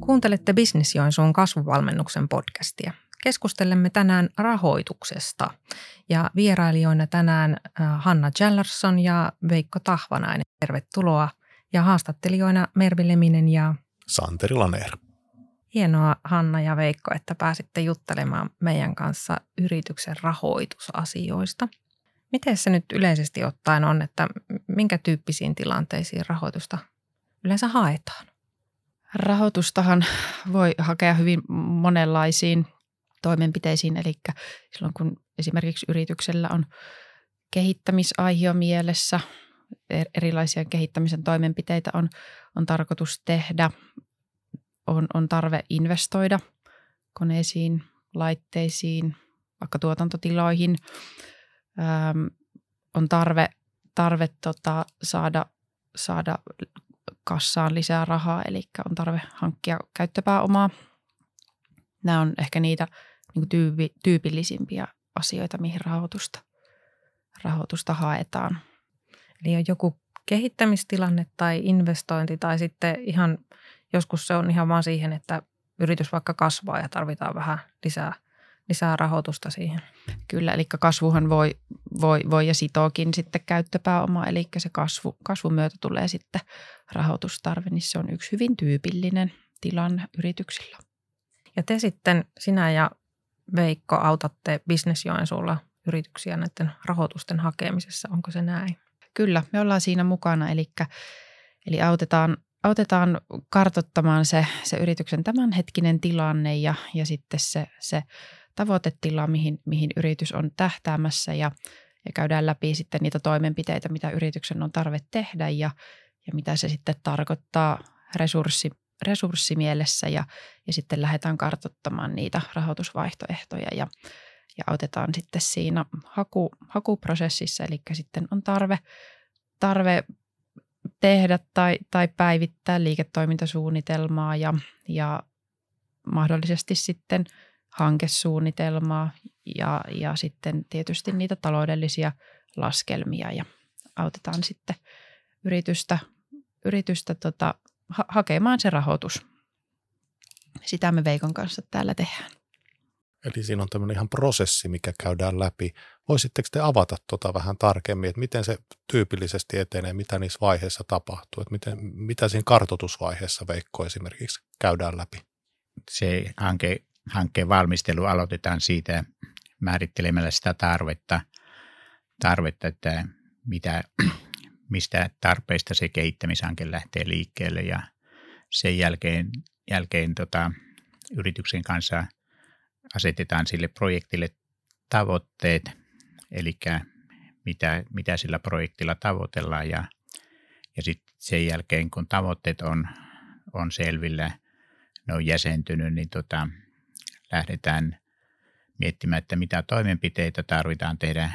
Kuuntelette Business Joensuun kasvuvalmennuksen podcastia. Keskustelemme tänään rahoituksesta ja vierailijoina tänään äh, Hanna Jallarson ja Veikko Tahvanainen. Tervetuloa ja haastattelijoina Mervi Leminen ja Santeri Laner. Hienoa Hanna ja Veikko, että pääsitte juttelemaan meidän kanssa yrityksen rahoitusasioista. Miten se nyt yleisesti ottaen on, että minkä tyyppisiin tilanteisiin rahoitusta yleensä haetaan? Rahoitustahan voi hakea hyvin monenlaisiin toimenpiteisiin, eli silloin kun esimerkiksi yrityksellä on kehittämisaihio mielessä, er-, erilaisia kehittämisen toimenpiteitä on, on tarkoitus tehdä, on, on tarve investoida koneisiin, laitteisiin, vaikka tuotantotiloihin, ähm, on tarve, tarve tota, saada, saada kassaan lisää rahaa, eli on tarve hankkia käyttöpääomaa. Nämä on ehkä niitä niin tyypi, tyypillisimpiä asioita, mihin rahoitusta, rahoitusta haetaan. Eli on joku kehittämistilanne tai investointi tai sitten ihan joskus se on ihan vaan siihen, että yritys vaikka kasvaa ja tarvitaan vähän lisää, lisää rahoitusta siihen. Kyllä, eli kasvuhan voi, voi, voi ja sitookin sitten käyttöpääoma, eli se kasvu, kasvun myötä tulee sitten rahoitustarve, niin se on yksi hyvin tyypillinen tilanne yrityksillä. Ja te sitten, sinä ja Veikko, autatte Business Joensuulla yrityksiä näiden rahoitusten hakemisessa, onko se näin? Kyllä, me ollaan siinä mukana, eli, eli autetaan, autetaan kartottamaan se, se yrityksen tämänhetkinen tilanne ja, ja sitten se, se tavoitetila, mihin, mihin yritys on tähtäämässä ja, ja käydään läpi sitten niitä toimenpiteitä, mitä yrityksen on tarve tehdä ja, ja mitä se sitten tarkoittaa resurssi, resurssimielessä ja, ja sitten lähdetään kartottamaan niitä rahoitusvaihtoehtoja ja, ja autetaan sitten siinä haku, hakuprosessissa, eli sitten on tarve, tarve tehdä tai, tai päivittää liiketoimintasuunnitelmaa ja, ja mahdollisesti sitten hankesuunnitelmaa ja, ja sitten tietysti niitä taloudellisia laskelmia ja autetaan sitten yritystä, yritystä tota, ha- hakemaan se rahoitus. Sitä me Veikon kanssa täällä tehdään. Eli siinä on tämmöinen ihan prosessi, mikä käydään läpi. Voisitteko te avata tuota vähän tarkemmin, että miten se tyypillisesti etenee, mitä niissä vaiheissa tapahtuu, että miten, mitä siinä kartotusvaiheessa Veikko esimerkiksi käydään läpi? Se hanke, hankkeen valmistelu aloitetaan siitä määrittelemällä sitä tarvetta, tarvetta että mitä, mistä tarpeista se kehittämishanke lähtee liikkeelle ja sen jälkeen, jälkeen tota, yrityksen kanssa – asetetaan sille projektille tavoitteet, eli mitä, mitä sillä projektilla tavoitellaan ja, ja sitten sen jälkeen, kun tavoitteet on, on selvillä, ne on jäsentynyt, niin tota, lähdetään miettimään, että mitä toimenpiteitä tarvitaan tehdä,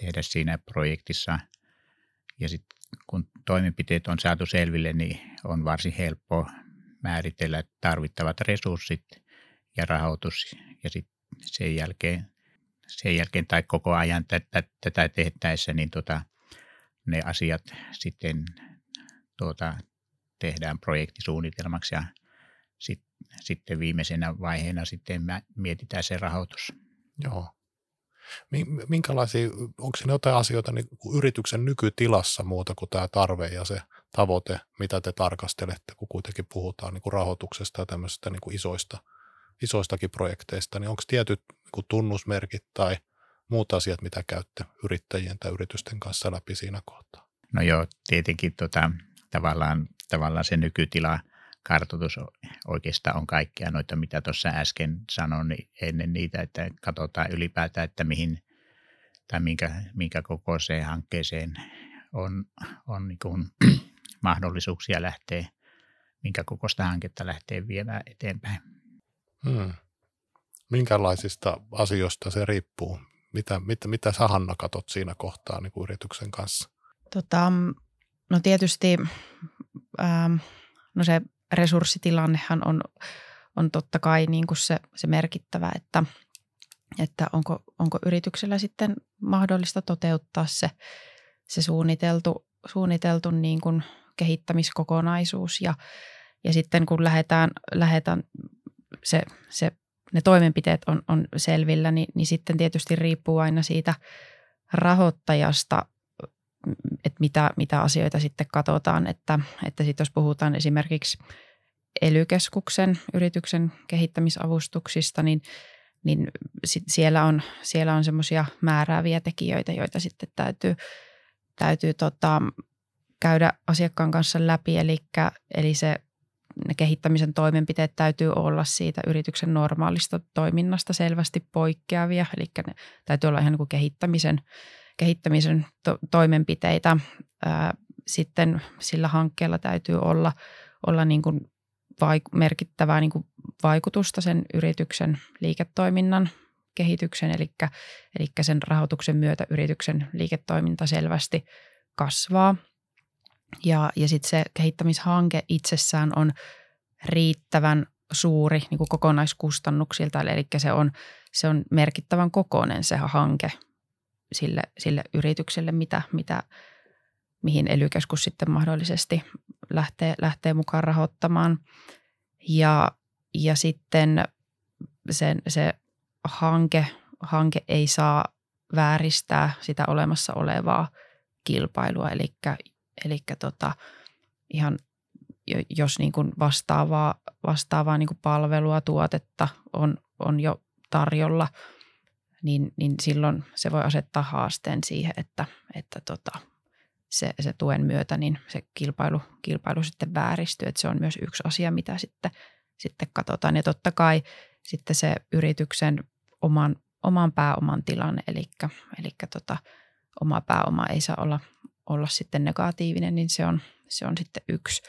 tehdä siinä projektissa. Ja sitten kun toimenpiteet on saatu selville, niin on varsin helppo määritellä tarvittavat resurssit – ja rahoitus ja sitten sen jälkeen, sen jälkeen tai koko ajan tätä, tätä tehtäessä, niin tota, ne asiat sitten tuota, tehdään projektisuunnitelmaksi ja sit, sitten viimeisenä vaiheena sitten mietitään se rahoitus. Joo. Minkälaisia, onko siinä jotain asioita niin yrityksen nykytilassa muuta kuin tämä tarve ja se tavoite, mitä te tarkastelette, kun kuitenkin puhutaan niin kuin rahoituksesta ja tämmöisistä niin kuin isoista – isoistakin projekteista, niin onko tietyt niin tunnusmerkit tai muut asiat, mitä käytte yrittäjien tai yritysten kanssa läpi siinä kohtaa? No joo, tietenkin tota, tavallaan, tavallaan se nykytila kartoitus oikeastaan on kaikkea noita, mitä tuossa äsken sanoin, niin ennen niitä, että katsotaan ylipäätään, että mihin tai minkä, minkä kokoiseen hankkeeseen on, on niin kuin mahdollisuuksia lähteä, minkä kokoista hanketta lähtee viemään eteenpäin. Hmm. Minkälaisista asioista se riippuu? Mitä, mitä, mitä sä Hanna katot siinä kohtaa niin kuin yrityksen kanssa? Tota, no tietysti ähm, no se resurssitilannehan on, on totta kai niin kuin se, se merkittävä, että, että onko, onko yrityksellä sitten mahdollista toteuttaa se, se suunniteltu, suunniteltu niin kuin kehittämiskokonaisuus. Ja, ja sitten kun lähdetään, lähdetään se, se, ne toimenpiteet on, on selvillä, niin, niin sitten tietysti riippuu aina siitä rahoittajasta, että mitä, mitä asioita sitten katsotaan, että, että sitten jos puhutaan esimerkiksi ely yrityksen kehittämisavustuksista, niin, niin sit siellä on, siellä on semmoisia määrääviä tekijöitä, joita sitten täytyy, täytyy tota, käydä asiakkaan kanssa läpi, eli, eli se ne kehittämisen toimenpiteet täytyy olla siitä yrityksen normaalista toiminnasta selvästi poikkeavia, eli ne täytyy olla ihan niin kuin kehittämisen, kehittämisen to- toimenpiteitä. Ää, sitten sillä hankkeella täytyy olla, olla niin kuin vaik- merkittävää niin kuin vaikutusta sen yrityksen liiketoiminnan kehityksen, eli, eli sen rahoituksen myötä yrityksen liiketoiminta selvästi kasvaa. Ja, ja sitten se kehittämishanke itsessään on riittävän suuri niin kuin kokonaiskustannuksilta, eli se on, se on merkittävän kokoinen se hanke sille, sille yritykselle, mitä, mitä, mihin ely sitten mahdollisesti lähtee, lähtee mukaan rahoittamaan. Ja, ja sitten sen, se hanke, hanke ei saa vääristää sitä olemassa olevaa kilpailua, eli, eli tota, ihan jos niin kuin vastaavaa, vastaavaa niin kuin palvelua, tuotetta on, on jo tarjolla, niin, niin silloin se voi asettaa haasteen siihen, että, että tota, se, se tuen myötä niin se kilpailu, kilpailu sitten vääristyy. Että se on myös yksi asia, mitä sitten, sitten katsotaan. Ja totta kai sitten se yrityksen oman, oman pääoman tilanne, eli, eli tota, oma pääoma ei saa olla, olla sitten negatiivinen, niin se on, se on sitten yksi,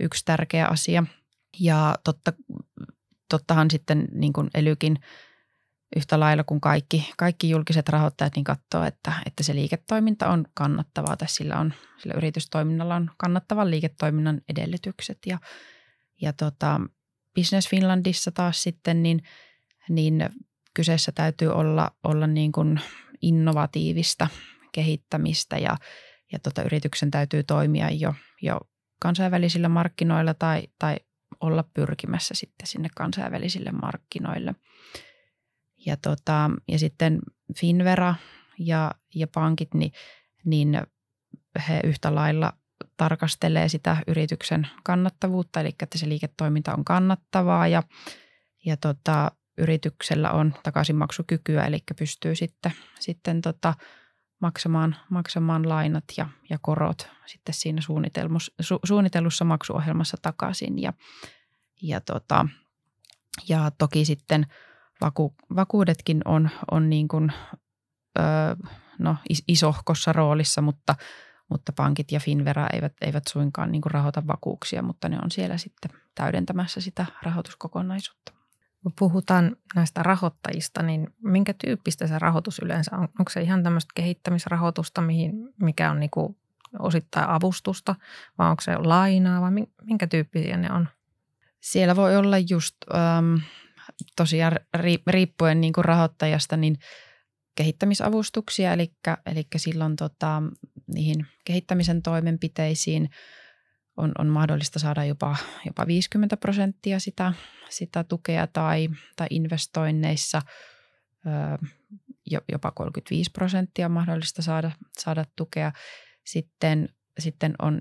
yksi tärkeä asia. Ja totta, tottahan sitten niin kuin Elykin – yhtä lailla kuin kaikki, kaikki julkiset rahoittajat niin katsoo, että, että se liiketoiminta on kannattavaa tai sillä, on, sillä yritystoiminnalla on kannattavan liiketoiminnan edellytykset. Ja, ja tota, Business Finlandissa taas sitten, niin, niin kyseessä täytyy olla, olla niin kuin innovatiivista kehittämistä ja, ja tota, yrityksen täytyy toimia jo, jo kansainvälisillä markkinoilla tai, tai olla pyrkimässä sitten sinne kansainvälisille markkinoille – ja, tota, ja sitten Finvera ja, ja pankit, niin, niin he yhtä lailla tarkastelee sitä yrityksen kannattavuutta, eli että se liiketoiminta on kannattavaa ja, ja tota, yrityksellä on takaisinmaksukykyä, eli pystyy sitten, sitten tota, maksamaan, maksamaan lainat ja, ja korot sitten siinä su, suunnitellussa maksuohjelmassa takaisin. Ja, ja, tota, ja toki sitten – vaku, vakuudetkin on, on niin kuin, ö, no, isohkossa roolissa, mutta, mutta pankit ja Finvera eivät, eivät suinkaan niin kuin rahoita vakuuksia, mutta ne on siellä sitten täydentämässä sitä rahoituskokonaisuutta. Kun puhutaan näistä rahoittajista, niin minkä tyyppistä se rahoitus yleensä on? Onko se ihan tämmöistä kehittämisrahoitusta, mihin, mikä on niin kuin osittain avustusta, vai onko se lainaa, vai minkä tyyppisiä ne on? Siellä voi olla just ähm, tosiaan riippuen niin kuin rahoittajasta, niin kehittämisavustuksia, eli, eli silloin tota, niihin kehittämisen toimenpiteisiin on, on mahdollista saada jopa, jopa 50 prosenttia sitä, sitä tukea tai, tai investoinneissa ö, jopa 35 prosenttia on mahdollista saada, saada tukea. Sitten, sitten on,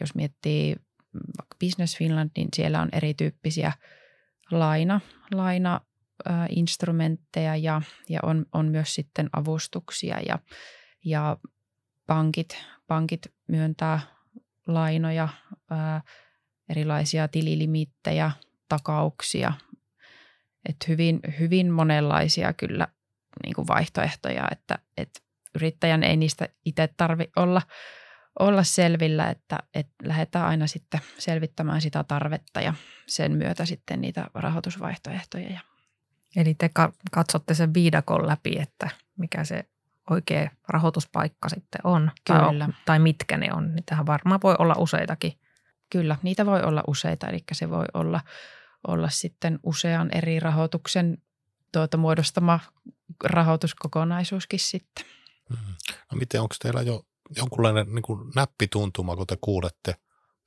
jos miettii vaikka Business Finland, niin siellä on erityyppisiä – laina, laina instrumentteja ja, ja on, on myös sitten avustuksia ja, ja pankit, pankit myöntää lainoja, ää, erilaisia tililimittejä, takauksia. Et hyvin, hyvin monenlaisia kyllä niin kuin vaihtoehtoja, että, että yrittäjän ei niistä itse tarvi olla, olla selvillä, että, että lähdetään aina sitten selvittämään sitä tarvetta ja sen myötä sitten niitä rahoitusvaihtoehtoja. Eli te katsotte sen viidakon läpi, että mikä se oikea rahoituspaikka sitten on. Kyllä. Tai, tai mitkä ne on. Niitähän varmaan voi olla useitakin. Kyllä, niitä voi olla useita. Eli se voi olla, olla sitten usean eri rahoituksen tuota, muodostama rahoituskokonaisuuskin sitten. Mm-hmm. No miten, onko teillä jo jonkunlainen niin kuin näppituntuma, kun te kuulette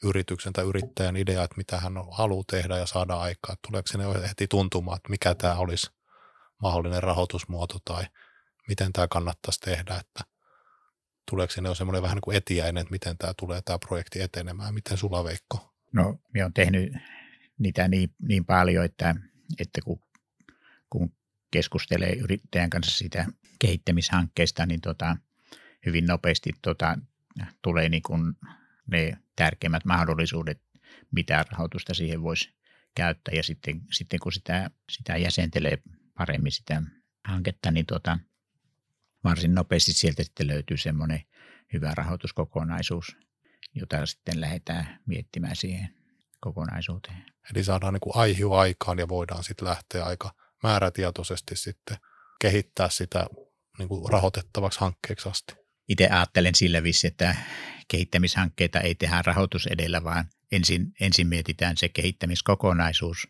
yrityksen tai yrittäjän idea, että mitä hän haluaa tehdä ja saada aikaa. Tuleeko sinne heti tuntumaan, että mikä tämä olisi mahdollinen rahoitusmuoto tai miten tämä kannattaisi tehdä, että tuleeko sinne jo semmoinen vähän niin kuin etiäinen, että miten tämä tulee tämä projekti etenemään. Miten sulla Veikko? No, minä olen tehnyt niitä niin, niin paljon, että, että kun, kun keskustelee yrittäjän kanssa siitä kehittämishankkeesta, niin tota, hyvin nopeasti tota, tulee niin kuin ne tärkeimmät mahdollisuudet, mitä rahoitusta siihen voisi käyttää. Ja sitten, sitten kun sitä, sitä jäsentelee paremmin sitä hanketta, niin tota, varsin nopeasti sieltä sitten löytyy semmoinen hyvä rahoituskokonaisuus, jota sitten lähdetään miettimään siihen kokonaisuuteen. Eli saadaan niin kuin aikaan ja voidaan sitten lähteä aika määrätietoisesti sitten kehittää sitä niin kuin rahoitettavaksi hankkeeksi asti. Itse ajattelen sillä vissi, että kehittämishankkeita ei tehdä rahoitus edellä, vaan ensin, ensin mietitään se kehittämiskokonaisuus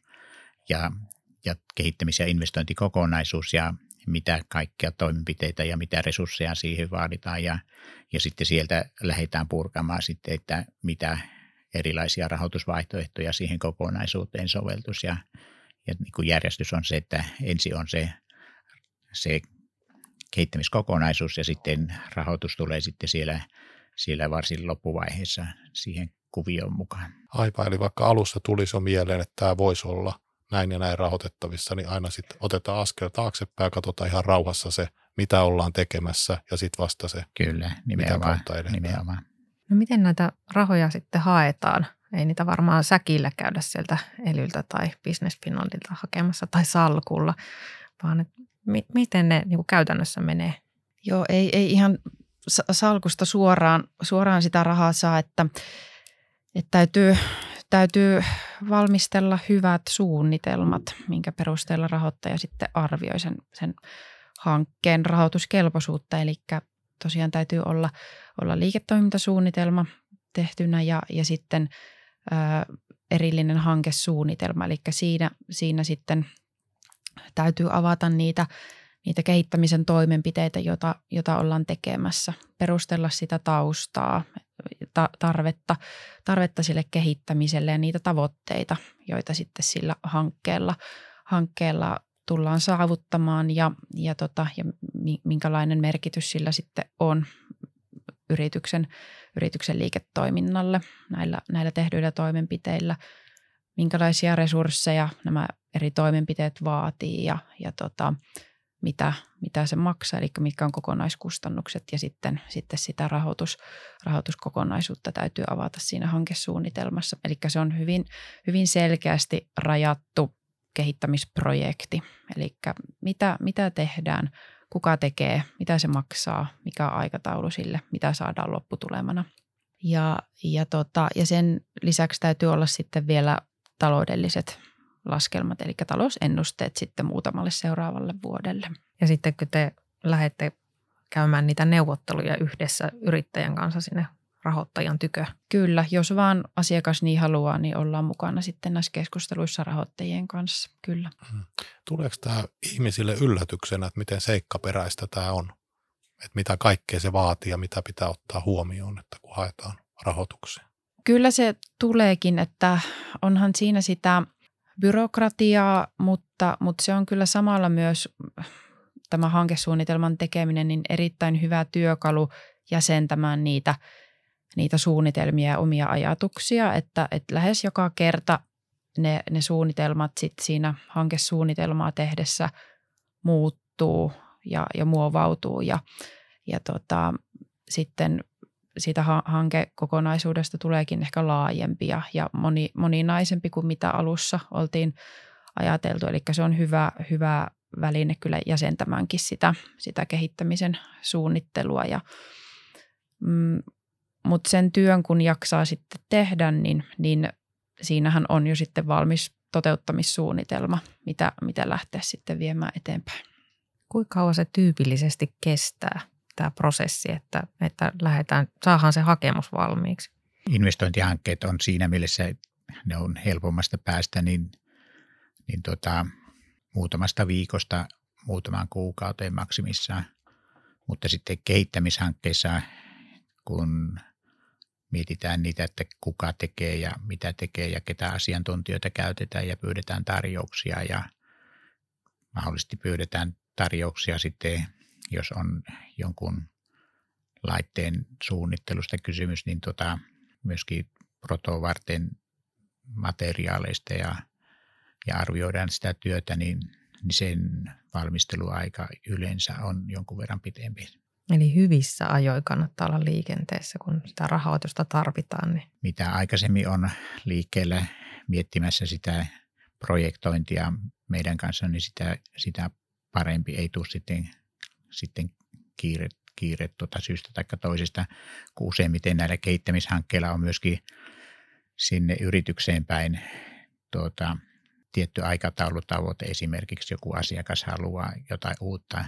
ja, ja kehittämis- ja investointikokonaisuus ja mitä kaikkia toimenpiteitä ja mitä resursseja siihen vaaditaan ja, ja sitten sieltä lähdetään purkamaan sitten, että mitä erilaisia rahoitusvaihtoehtoja siihen kokonaisuuteen soveltus ja, ja niin kuin järjestys on se, että ensin on se, se kehittämiskokonaisuus ja sitten rahoitus tulee sitten siellä, siellä varsin loppuvaiheessa siihen kuvioon mukaan. Aivan, eli vaikka alussa tulisi jo mieleen, että tämä voisi olla näin ja näin rahoitettavissa, niin aina sitten otetaan askel taaksepäin ja katsotaan ihan rauhassa se, mitä ollaan tekemässä ja sitten vasta se, Kyllä, nimenomaan, nimenomaan. No miten näitä rahoja sitten haetaan? Ei niitä varmaan säkillä käydä sieltä Elyltä tai Business Finlandilta hakemassa tai salkulla, vaan mi- miten ne niin kuin käytännössä menee? Joo, ei, ei ihan salkusta suoraan, suoraan sitä rahaa saa, että, että täytyy, täytyy valmistella hyvät suunnitelmat, minkä perusteella rahoittaja sitten arvioi sen, sen hankkeen rahoituskelpoisuutta. Eli tosiaan täytyy olla, olla liiketoimintasuunnitelma tehtynä ja, ja sitten ö, erillinen hankesuunnitelma. Eli siinä, siinä sitten täytyy avata niitä, niitä kehittämisen toimenpiteitä, jota, jota ollaan tekemässä, perustella sitä taustaa, ta- tarvetta, tarvetta sille kehittämiselle ja niitä tavoitteita, joita sitten sillä hankkeella, hankkeella tullaan saavuttamaan ja, ja, tota, ja minkälainen merkitys sillä sitten on yrityksen, yrityksen liiketoiminnalle näillä, näillä tehdyillä toimenpiteillä, minkälaisia resursseja nämä eri toimenpiteet vaatii ja, ja tota, mitä, mitä se maksaa, eli mitkä on kokonaiskustannukset ja sitten, sitten sitä rahoitus, rahoituskokonaisuutta täytyy avata siinä hankesuunnitelmassa. Eli se on hyvin, hyvin selkeästi rajattu kehittämisprojekti, eli mitä, mitä tehdään, kuka tekee, mitä se maksaa, mikä on aikataulu sille, mitä saadaan lopputulemana. Ja, ja, tota, ja sen lisäksi täytyy olla sitten vielä taloudelliset laskelmat, eli talousennusteet sitten muutamalle seuraavalle vuodelle. Ja sitten kun te lähdette käymään niitä neuvotteluja yhdessä yrittäjän kanssa sinne rahoittajan tykö. Kyllä, jos vaan asiakas niin haluaa, niin ollaan mukana sitten näissä keskusteluissa rahoittajien kanssa, kyllä. Hmm. Tuleeko tämä ihmisille yllätyksenä, että miten seikkaperäistä tämä on? Että mitä kaikkea se vaatii ja mitä pitää ottaa huomioon, että kun haetaan rahoituksia? Kyllä se tuleekin, että onhan siinä sitä byrokratiaa, mutta, mutta se on kyllä samalla myös tämä hankesuunnitelman tekeminen niin erittäin hyvä työkalu jäsentämään niitä, niitä suunnitelmia ja omia ajatuksia, että, että lähes joka kerta ne, ne suunnitelmat sit siinä hankesuunnitelmaa tehdessä muuttuu ja, ja muovautuu ja, ja tota, sitten siitä hankekokonaisuudesta tuleekin ehkä laajempi ja, ja moni, moninaisempi kuin mitä alussa oltiin ajateltu. Eli se on hyvä, hyvä väline kyllä jäsentämäänkin sitä, sitä kehittämisen suunnittelua. Ja, mm, mutta sen työn, kun jaksaa sitten tehdä, niin, niin siinähän on jo sitten valmis toteuttamissuunnitelma, mitä, mitä lähteä sitten viemään eteenpäin. Kuinka kauan se tyypillisesti kestää? Tämä prosessi, että, että lähdetään, saahan se hakemus valmiiksi. Investointihankkeet on siinä mielessä, ne on helpommasta päästä, niin, niin tota, muutamasta viikosta muutamaan kuukauteen maksimissaan. Mutta sitten kehittämishankkeissa kun mietitään niitä, että kuka tekee ja mitä tekee ja ketä asiantuntijoita käytetään ja pyydetään tarjouksia ja mahdollisesti pyydetään tarjouksia sitten, jos on jonkun laitteen suunnittelusta kysymys, niin tota, myöskin proto varten materiaaleista ja, ja arvioidaan sitä työtä, niin, niin sen valmisteluaika yleensä on jonkun verran pitempi. Eli hyvissä ajoin kannattaa olla liikenteessä, kun sitä rahoitusta tarvitaan. Niin. Mitä aikaisemmin on liikkeellä miettimässä sitä projektointia meidän kanssa, niin sitä, sitä parempi ei tule sitten, sitten kiire, kiire tuota syystä tai toisesta, kun useimmiten näillä kehittämishankkeilla on myöskin sinne yritykseen päin tuota, tietty aikataulutavoite. Esimerkiksi joku asiakas haluaa jotain uutta,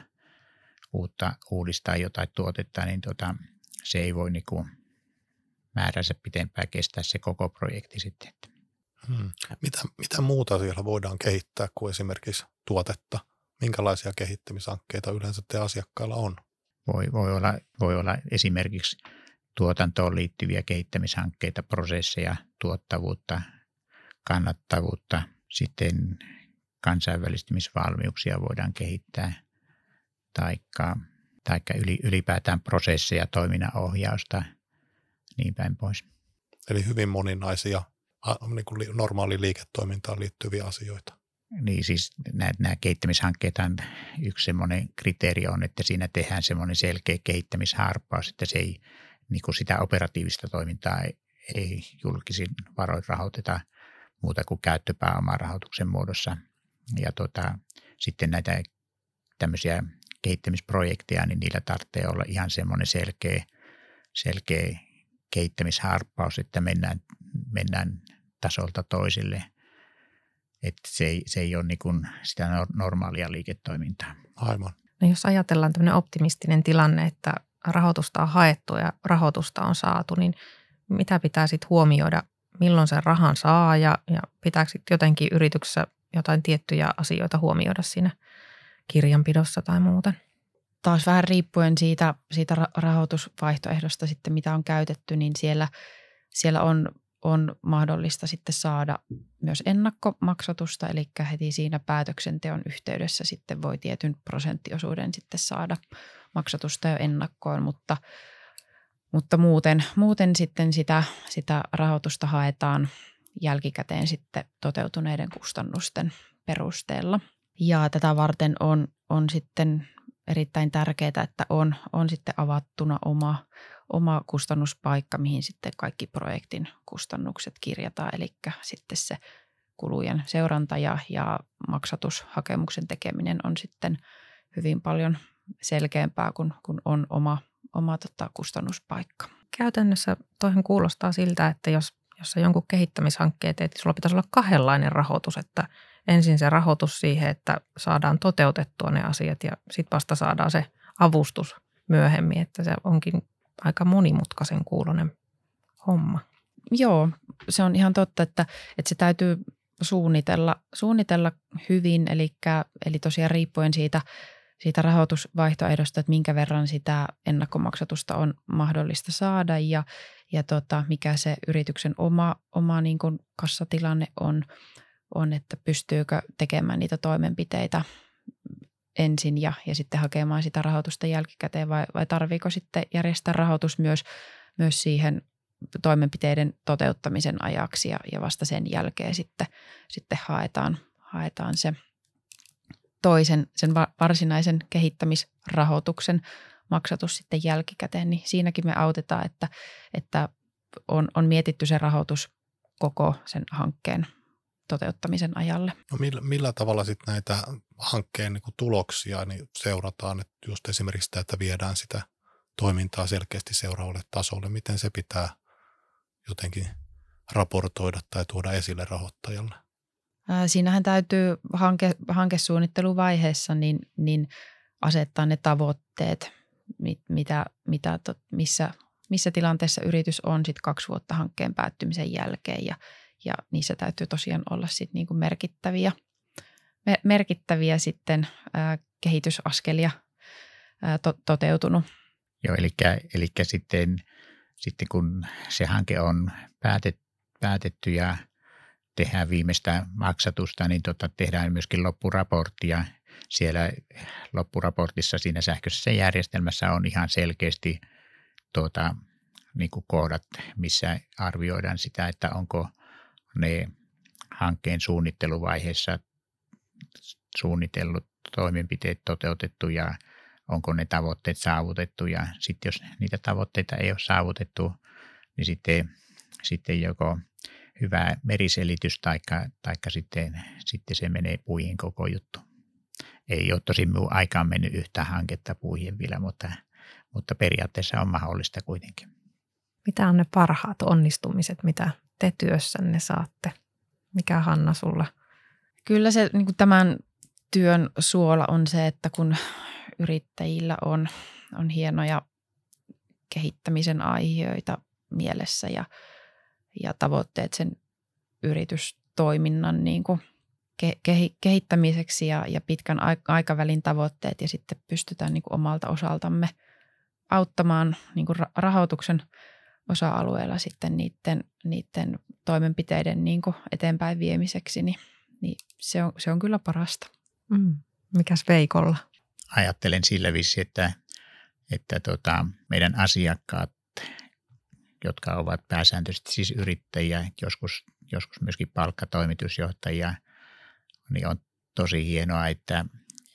uutta uudistaa jotain tuotetta, niin tuota, se ei voi niin määränsä pitempään kestää se koko projekti sitten. Hmm. Mitä, mitä muuta siellä voidaan kehittää kuin esimerkiksi tuotetta? Minkälaisia kehittämishankkeita yleensä te asiakkailla on? Voi, voi, olla, voi olla esimerkiksi tuotantoon liittyviä kehittämishankkeita, prosesseja, tuottavuutta, kannattavuutta, sitten kansainvälistymisvalmiuksia voidaan kehittää, taikka, taikka ylipäätään prosesseja, toiminnan ohjausta, niin päin pois. Eli hyvin moninaisia niin kuin normaaliin liiketoimintaan liittyviä asioita. Niin siis nämä, nämä kehittämishankkeet on yksi semmoinen kriteeri on, että siinä tehdään semmoinen selkeä kehittämisharppaus, että se ei, niin kuin sitä operatiivista toimintaa ei, ei julkisin varoin rahoiteta muuta kuin käyttöpääomarahoituksen muodossa. Ja tota, sitten näitä tämmöisiä kehittämisprojekteja, niin niillä tarvitsee olla ihan semmoinen selkeä, selkeä kehittämisharppaus, että mennään, mennään tasolta toisille. Että se ei, se ei ole niin kuin sitä normaalia liiketoimintaa. Aivan. No jos ajatellaan tämmöinen optimistinen tilanne, että rahoitusta on haettu ja rahoitusta on saatu, niin mitä pitää sitten huomioida, milloin sen rahan saa ja, ja pitääkö sitten jotenkin yrityksessä jotain tiettyjä asioita huomioida siinä kirjanpidossa tai muuten? Taas vähän riippuen siitä, siitä rahoitusvaihtoehdosta sitten, mitä on käytetty, niin siellä, siellä on on mahdollista sitten saada myös ennakkomaksatusta, eli heti siinä päätöksenteon yhteydessä sitten voi tietyn prosenttiosuuden sitten saada maksatusta jo ennakkoon, mutta, mutta muuten, muuten sitten sitä, sitä rahoitusta haetaan jälkikäteen sitten toteutuneiden kustannusten perusteella. Ja tätä varten on, on sitten erittäin tärkeää, että on, on sitten avattuna oma, oma kustannuspaikka, mihin sitten kaikki projektin kustannukset kirjataan, eli sitten se kulujen seuranta ja, ja maksatushakemuksen tekeminen on sitten hyvin paljon selkeämpää, kun, kun on oma, oma tota, kustannuspaikka. Käytännössä toihan kuulostaa siltä, että jos, jos sä jonkun kehittämishankkeen teet, niin sulla pitäisi olla kahdenlainen rahoitus, että ensin se rahoitus siihen, että saadaan toteutettua ne asiat ja sitten vasta saadaan se avustus myöhemmin, että se onkin aika monimutkaisen kuulonen homma. Joo, se on ihan totta, että, että se täytyy suunnitella, suunnitella hyvin, eli, eli tosiaan riippuen siitä, siitä rahoitusvaihtoehdosta, että minkä verran sitä ennakkomaksatusta on mahdollista saada ja, ja tota, mikä se yrityksen oma, oma niin kuin kassatilanne on, on, että pystyykö tekemään niitä toimenpiteitä ensin ja, ja sitten hakemaan sitä rahoitusta jälkikäteen vai, vai tarviiko sitten järjestää rahoitus myös, myös siihen toimenpiteiden toteuttamisen ajaksi ja, ja vasta sen jälkeen sitten, sitten haetaan, haetaan se toisen, sen varsinaisen kehittämisrahoituksen maksatus sitten jälkikäteen, niin siinäkin me autetaan, että, että on, on mietitty se rahoitus koko sen hankkeen toteuttamisen ajalle. No millä, millä tavalla sitten näitä hankkeen niin tuloksia niin seurataan, että just esimerkiksi sitä, että viedään sitä toimintaa selkeästi seuraavalle tasolle, miten se pitää jotenkin raportoida tai tuoda esille rahoittajalle? Siinähän täytyy hanke, hankesuunnitteluvaiheessa niin, niin asettaa ne tavoitteet, mit, mitä, mitä, missä, missä tilanteessa yritys on sit kaksi vuotta hankkeen päättymisen jälkeen ja, ja niissä täytyy tosiaan olla sit niinku merkittäviä, merkittäviä sitten ää, kehitysaskelia ää, to, toteutunut. Joo, eli, eli sitten sitten kun se hanke on päätet, päätetty ja tehdään viimeistä maksatusta, niin tota, tehdään myöskin loppuraportti ja siellä loppuraportissa siinä sähköisessä järjestelmässä on ihan selkeästi tuota, niin kuin kohdat, missä arvioidaan sitä, että onko ne hankkeen suunnitteluvaiheessa suunnitellut toimenpiteet toteutettu ja onko ne tavoitteet saavutettu. Ja sitten jos niitä tavoitteita ei ole saavutettu, niin sitten, sitten joko hyvä meriselitys taikka, taikka sitten, sitten se menee puihin koko juttu. Ei ole tosi minun aikaan mennyt yhtä hanketta puihin vielä, mutta, mutta periaatteessa on mahdollista kuitenkin. Mitä on ne parhaat onnistumiset, mitä te työssänne saatte? Mikä Hanna sulla? Kyllä se niin tämän työn suola on se, että kun yrittäjillä on, on hienoja kehittämisen aiheita mielessä ja, ja tavoitteet sen yritystoiminnan niin kuin ke, kehittämiseksi ja, ja pitkän aikavälin tavoitteet ja sitten pystytään niin kuin omalta osaltamme auttamaan niin kuin rahoituksen osa-alueella sitten niiden, niiden toimenpiteiden niin eteenpäin viemiseksi, niin, niin se, on, se on kyllä parasta. Mm. Mikäs Veikolla? Ajattelen sillä vissi, että, että tota, meidän asiakkaat, jotka ovat pääsääntöisesti siis yrittäjiä, joskus, joskus myöskin palkkatoimitusjohtajia, niin on tosi hienoa, että,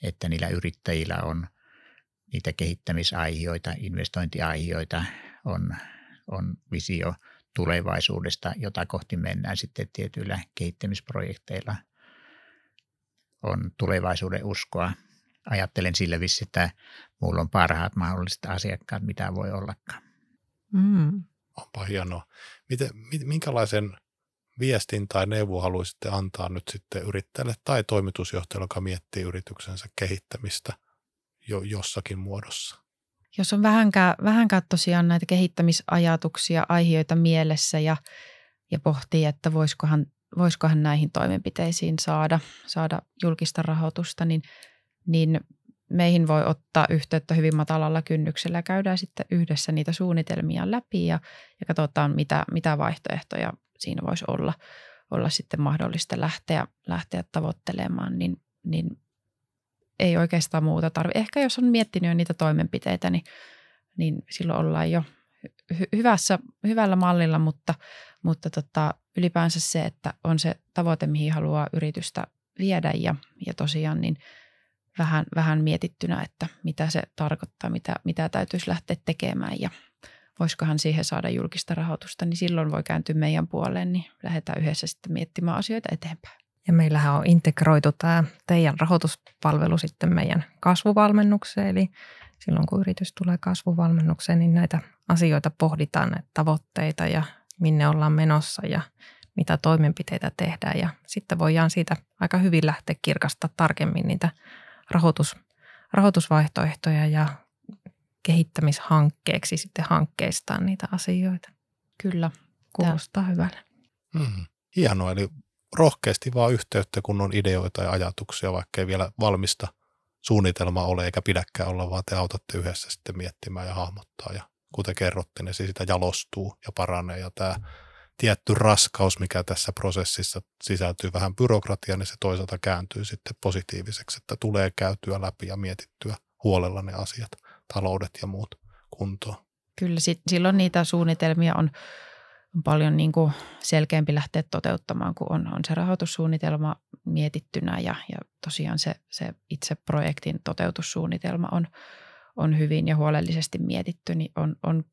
että niillä yrittäjillä on niitä kehittämisaihioita, investointiaihioita, on, on visio tulevaisuudesta, jota kohti mennään sitten tietyillä kehittämisprojekteilla – on tulevaisuuden uskoa. Ajattelen sillä vissi, että mulla on parhaat mahdolliset asiakkaat, mitä voi ollakaan. Mm. Onpa hienoa. Miten, minkälaisen viestin tai neuvo haluaisitte antaa nyt sitten yrittäjälle tai toimitusjohtajalle, joka miettii yrityksensä kehittämistä jo jossakin muodossa? Jos on vähänkään, vähänkään tosiaan näitä kehittämisajatuksia, aiheita mielessä ja, ja pohtii, että voisikohan voisikohan näihin toimenpiteisiin saada, saada julkista rahoitusta, niin, niin meihin voi ottaa yhteyttä hyvin matalalla kynnyksellä. Käydään sitten yhdessä niitä suunnitelmia läpi ja, ja katsotaan, mitä, mitä vaihtoehtoja siinä voisi olla, olla sitten mahdollista lähteä, lähteä tavoittelemaan, niin, niin ei oikeastaan muuta tarvitse. Ehkä jos on miettinyt jo niitä toimenpiteitä, niin, niin silloin ollaan jo hy- hyvässä, hyvällä mallilla, mutta, mutta tota, ylipäänsä se, että on se tavoite, mihin haluaa yritystä viedä ja, ja tosiaan niin vähän, vähän mietittynä, että mitä se tarkoittaa, mitä, mitä täytyisi lähteä tekemään ja voisikohan siihen saada julkista rahoitusta, niin silloin voi kääntyä meidän puoleen, niin lähdetään yhdessä sitten miettimään asioita eteenpäin. Ja meillähän on integroitu tämä teidän rahoituspalvelu sitten meidän kasvuvalmennukseen, eli silloin kun yritys tulee kasvuvalmennukseen, niin näitä asioita pohditaan, näitä tavoitteita ja minne ollaan menossa ja mitä toimenpiteitä tehdään. Ja sitten voidaan siitä aika hyvin lähteä kirkastaa tarkemmin niitä rahoitus, rahoitusvaihtoehtoja ja kehittämishankkeeksi sitten hankkeistaan niitä asioita. Kyllä. Kuulostaa hyvälle. Mm, hienoa, eli rohkeasti vaan yhteyttä, kun on ideoita ja ajatuksia, vaikka ei vielä valmista suunnitelmaa ole eikä pidäkään olla, vaan te autatte yhdessä sitten miettimään ja hahmottaa. Ja kuten kerrotte, niin se sitä jalostuu ja paranee. Ja tämä tietty raskaus, mikä tässä prosessissa sisältyy vähän byrokratia, niin se toisaalta kääntyy sitten positiiviseksi, että tulee käytyä läpi ja mietittyä huolella ne asiat, taloudet ja muut kuntoon. Kyllä, sit, silloin niitä suunnitelmia on, on paljon niin kuin selkeämpi lähteä toteuttamaan, kun on, on se rahoitussuunnitelma mietittynä ja, ja tosiaan se, se itse projektin toteutussuunnitelma on, on hyvin ja huolellisesti mietitty, niin on, on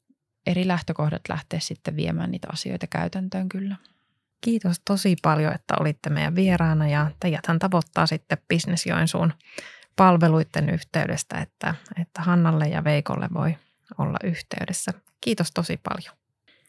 eri lähtökohdat lähteä sitten viemään niitä asioita käytäntöön kyllä. Kiitos tosi paljon, että olitte meidän vieraana ja teidäthän tavoittaa sitten Business Joensuun palveluiden yhteydestä, että, että Hannalle ja Veikolle voi olla yhteydessä. Kiitos tosi paljon.